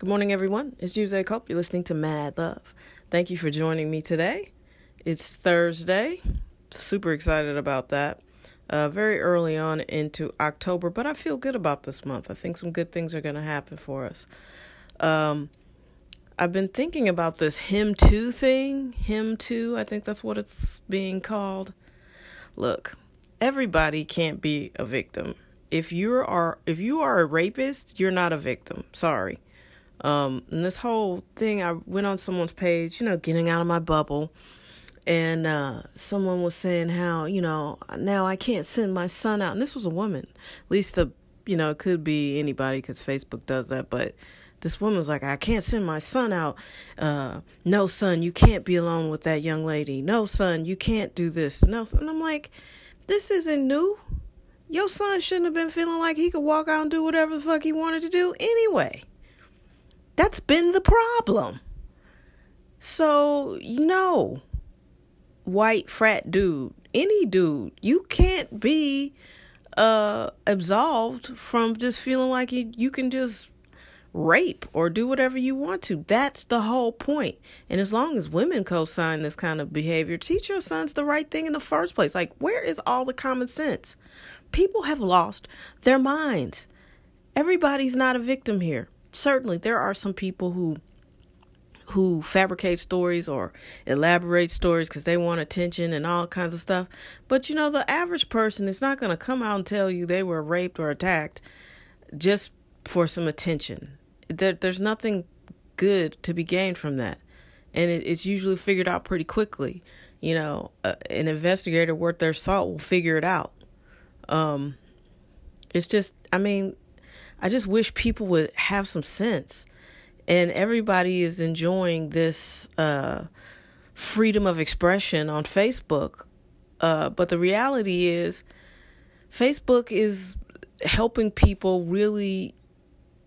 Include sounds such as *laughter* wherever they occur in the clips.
Good morning, everyone. It's Jose Cope. You're listening to Mad Love. Thank you for joining me today. It's Thursday. Super excited about that. Uh, very early on into October, but I feel good about this month. I think some good things are going to happen for us. Um, I've been thinking about this him 2 thing. Him 2, I think that's what it's being called. Look, everybody can't be a victim. If you are if you are a rapist, you're not a victim. Sorry. Um, and this whole thing, I went on someone's page, you know, getting out of my bubble, and uh, someone was saying how, you know, now I can't send my son out. And this was a woman. At least, a, you know, it could be anybody because Facebook does that. But this woman was like, I can't send my son out. Uh, no, son, you can't be alone with that young lady. No, son, you can't do this. No, and I'm like, this isn't new. Your son shouldn't have been feeling like he could walk out and do whatever the fuck he wanted to do anyway. That's been the problem. So, no, white frat dude, any dude, you can't be uh absolved from just feeling like you, you can just rape or do whatever you want to. That's the whole point. And as long as women co sign this kind of behavior, teach your sons the right thing in the first place. Like, where is all the common sense? People have lost their minds. Everybody's not a victim here certainly there are some people who who fabricate stories or elaborate stories because they want attention and all kinds of stuff. But you know, the average person is not going to come out and tell you they were raped or attacked just for some attention. There, there's nothing good to be gained from that. And it, it's usually figured out pretty quickly. You know, uh, an investigator worth their salt will figure it out. Um, it's just, I mean, I just wish people would have some sense. And everybody is enjoying this uh, freedom of expression on Facebook. Uh, but the reality is, Facebook is helping people really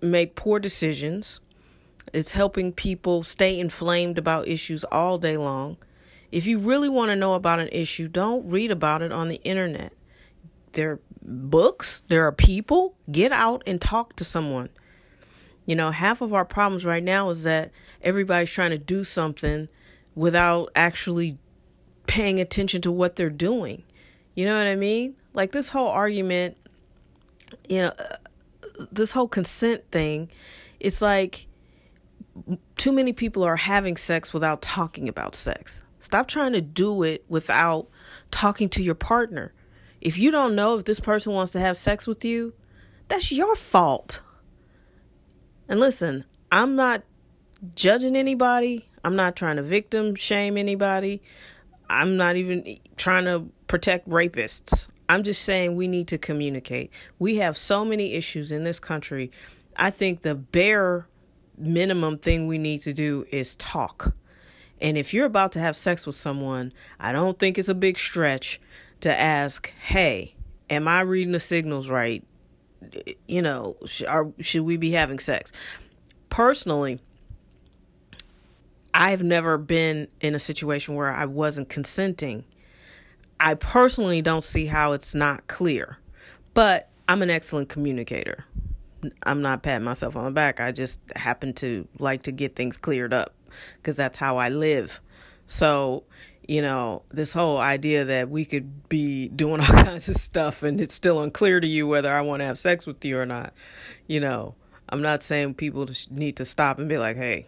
make poor decisions. It's helping people stay inflamed about issues all day long. If you really want to know about an issue, don't read about it on the internet. There books, there are people. Get out and talk to someone. You know, half of our problems right now is that everybody's trying to do something without actually paying attention to what they're doing. You know what I mean? Like this whole argument, you know, uh, this whole consent thing, it's like too many people are having sex without talking about sex. Stop trying to do it without talking to your partner. If you don't know if this person wants to have sex with you, that's your fault. And listen, I'm not judging anybody. I'm not trying to victim shame anybody. I'm not even trying to protect rapists. I'm just saying we need to communicate. We have so many issues in this country. I think the bare minimum thing we need to do is talk. And if you're about to have sex with someone, I don't think it's a big stretch to ask, hey, am I reading the signals right? You know, sh- are, should we be having sex? Personally, I've never been in a situation where I wasn't consenting. I personally don't see how it's not clear, but I'm an excellent communicator. I'm not patting myself on the back. I just happen to like to get things cleared up because that's how I live. So, you know, this whole idea that we could be doing *laughs* all kinds of stuff and it's still unclear to you whether I want to have sex with you or not. You know, I'm not saying people need to stop and be like, hey,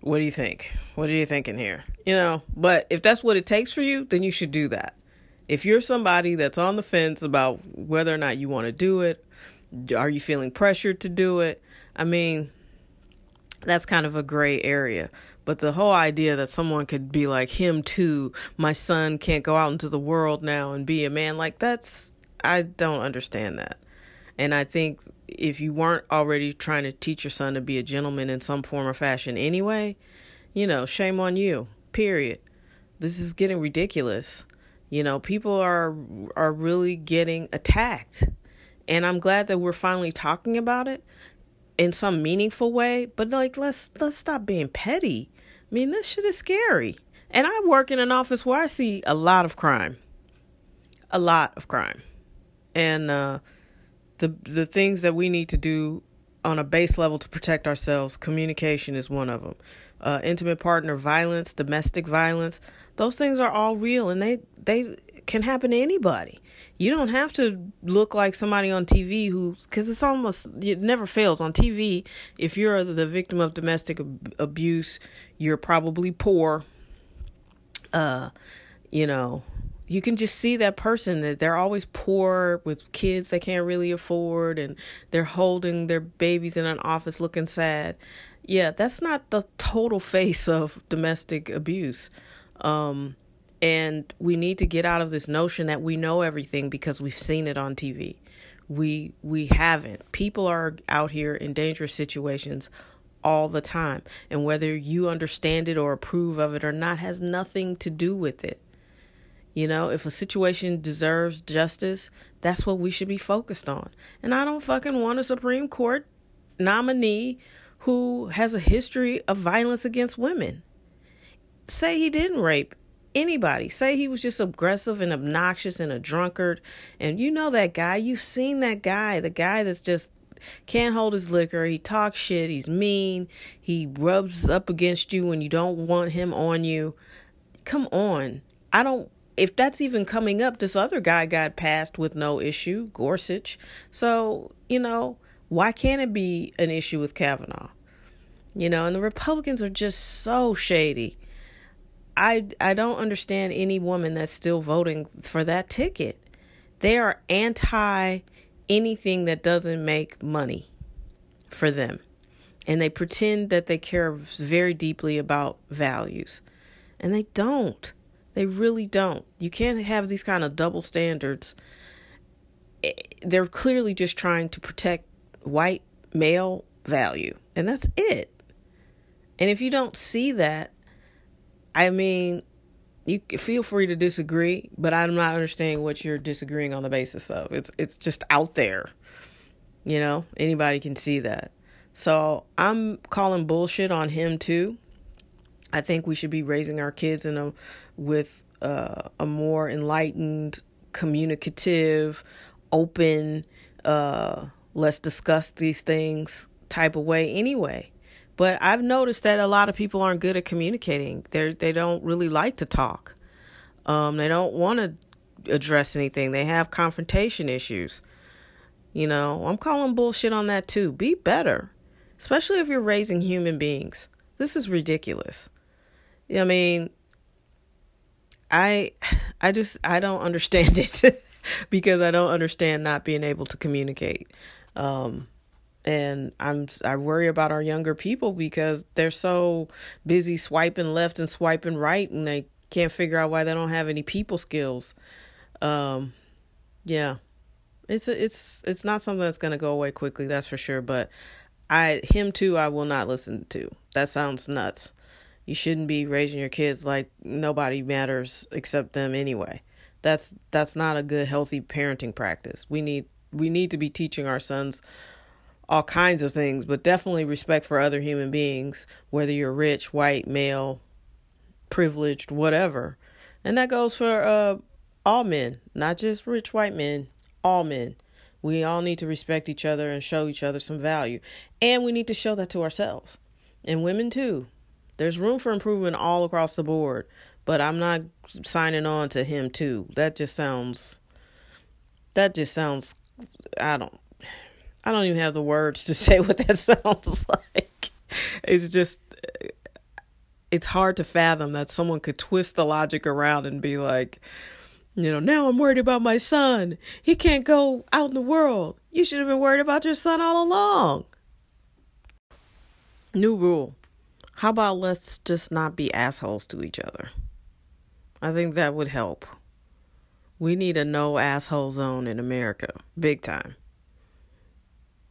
what do you think? What are you thinking here? You know, but if that's what it takes for you, then you should do that. If you're somebody that's on the fence about whether or not you want to do it, are you feeling pressured to do it? I mean, that's kind of a gray area. But the whole idea that someone could be like him too, my son can't go out into the world now and be a man, like that's, I don't understand that. And I think if you weren't already trying to teach your son to be a gentleman in some form or fashion anyway, you know, shame on you, period. This is getting ridiculous. You know, people are are really getting attacked. And I'm glad that we're finally talking about it in some meaningful way, but like let's let's stop being petty. I mean, this shit is scary. And I work in an office where I see a lot of crime. A lot of crime. And uh, the the things that we need to do on a base level to protect ourselves. Communication is one of them. Uh, intimate partner violence, domestic violence, those things are all real and they they can happen to anybody. You don't have to look like somebody on TV who, because it's almost, it never fails. On TV, if you're the victim of domestic ab- abuse, you're probably poor. Uh, you know, you can just see that person that they're always poor with kids they can't really afford and they're holding their babies in an office looking sad. Yeah, that's not the total face *laughs* of domestic abuse. Um, and we need to get out of this notion that we know everything because we've seen it on TV. We we haven't. People are out here in dangerous situations all the time, and whether you understand it or approve of it or not has nothing to do with it. You know, if a situation deserves justice, that's what we should be focused on. And I don't fucking want a Supreme Court nominee who has a history of violence against women. Say he didn't rape anybody. Say he was just aggressive and obnoxious and a drunkard. And you know that guy. You've seen that guy. The guy that's just can't hold his liquor. He talks shit. He's mean. He rubs up against you when you don't want him on you. Come on. I don't if that's even coming up, this other guy got passed with no issue, Gorsuch. So, you know, why can't it be an issue with Kavanaugh? You know, and the Republicans are just so shady. I I don't understand any woman that's still voting for that ticket. They are anti anything that doesn't make money for them. And they pretend that they care very deeply about values. And they don't. They really don't. You can't have these kind of double standards. Eh, they're clearly just trying to protect white male value, and that's it. And if you don't see that, I mean, you feel free to disagree, but I'm not understanding what you're disagreeing on the basis of. It's it's just out there. You know, anybody can see that. So I'm calling bullshit on him too. I think we should be raising our kids in a with uh, a more enlightened, communicative, open, uh, let's discuss these things type of way anyway. But I've noticed that a lot of people aren't good at communicating. They they don't really like to talk. Um, they don't want to address anything. They have confrontation issues. You know, I'm calling bullshit on that too. Be better, especially if you're raising human beings. This is ridiculous. I mean, I I just I don't understand *laughs* it because I don't understand not being able to communicate. Um and I'm I worry about our younger people because they're so busy swiping left and swiping right and they can't figure out why they don't have any people skills. Um yeah. It's a, it's it's not something that's going to go away quickly, that's for sure, but I him too I will not listen to. That sounds nuts you shouldn't be raising your kids like nobody matters except them anyway. That's that's not a good healthy parenting practice. We need we need to be teaching our sons all kinds of things, but definitely respect for other human beings, whether you're rich, white, male, privileged, whatever. And that goes for uh, all men, not just rich white men, all men. We all need to respect each other and show each other some value. And we need to show that to ourselves. And women too. There's room for improvement all across the board, but I'm not signing on to him too. That just sounds that just sounds I don't I don't even have the words to *laughs* say what that sounds *laughs* like. It's just it's hard to fathom that someone could twist the logic around and be like, you know, now I'm worried about my son. He can't go out in the world. You should have been worried about your son all along. New rule how about let's just not be assholes to each other? I think that would help. We need a no asshole zone in America, big time.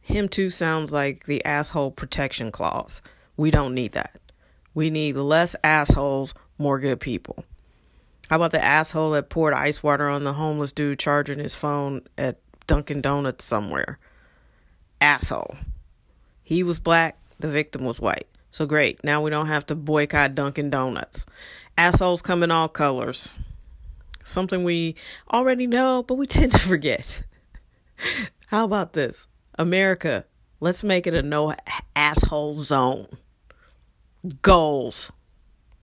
Him too sounds like the asshole protection clause. We don't need that. We need less assholes, more good people. How about the asshole that poured ice water on the homeless dude charging his phone at Dunkin' Donuts somewhere? Asshole. He was black, the victim was white. So great. Now we don't have to boycott Dunkin' Donuts. Assholes come in all colors. Something we already know, but we *laughs* tend to forget. How about this? America, Let's make it a no asshole zone. Goals.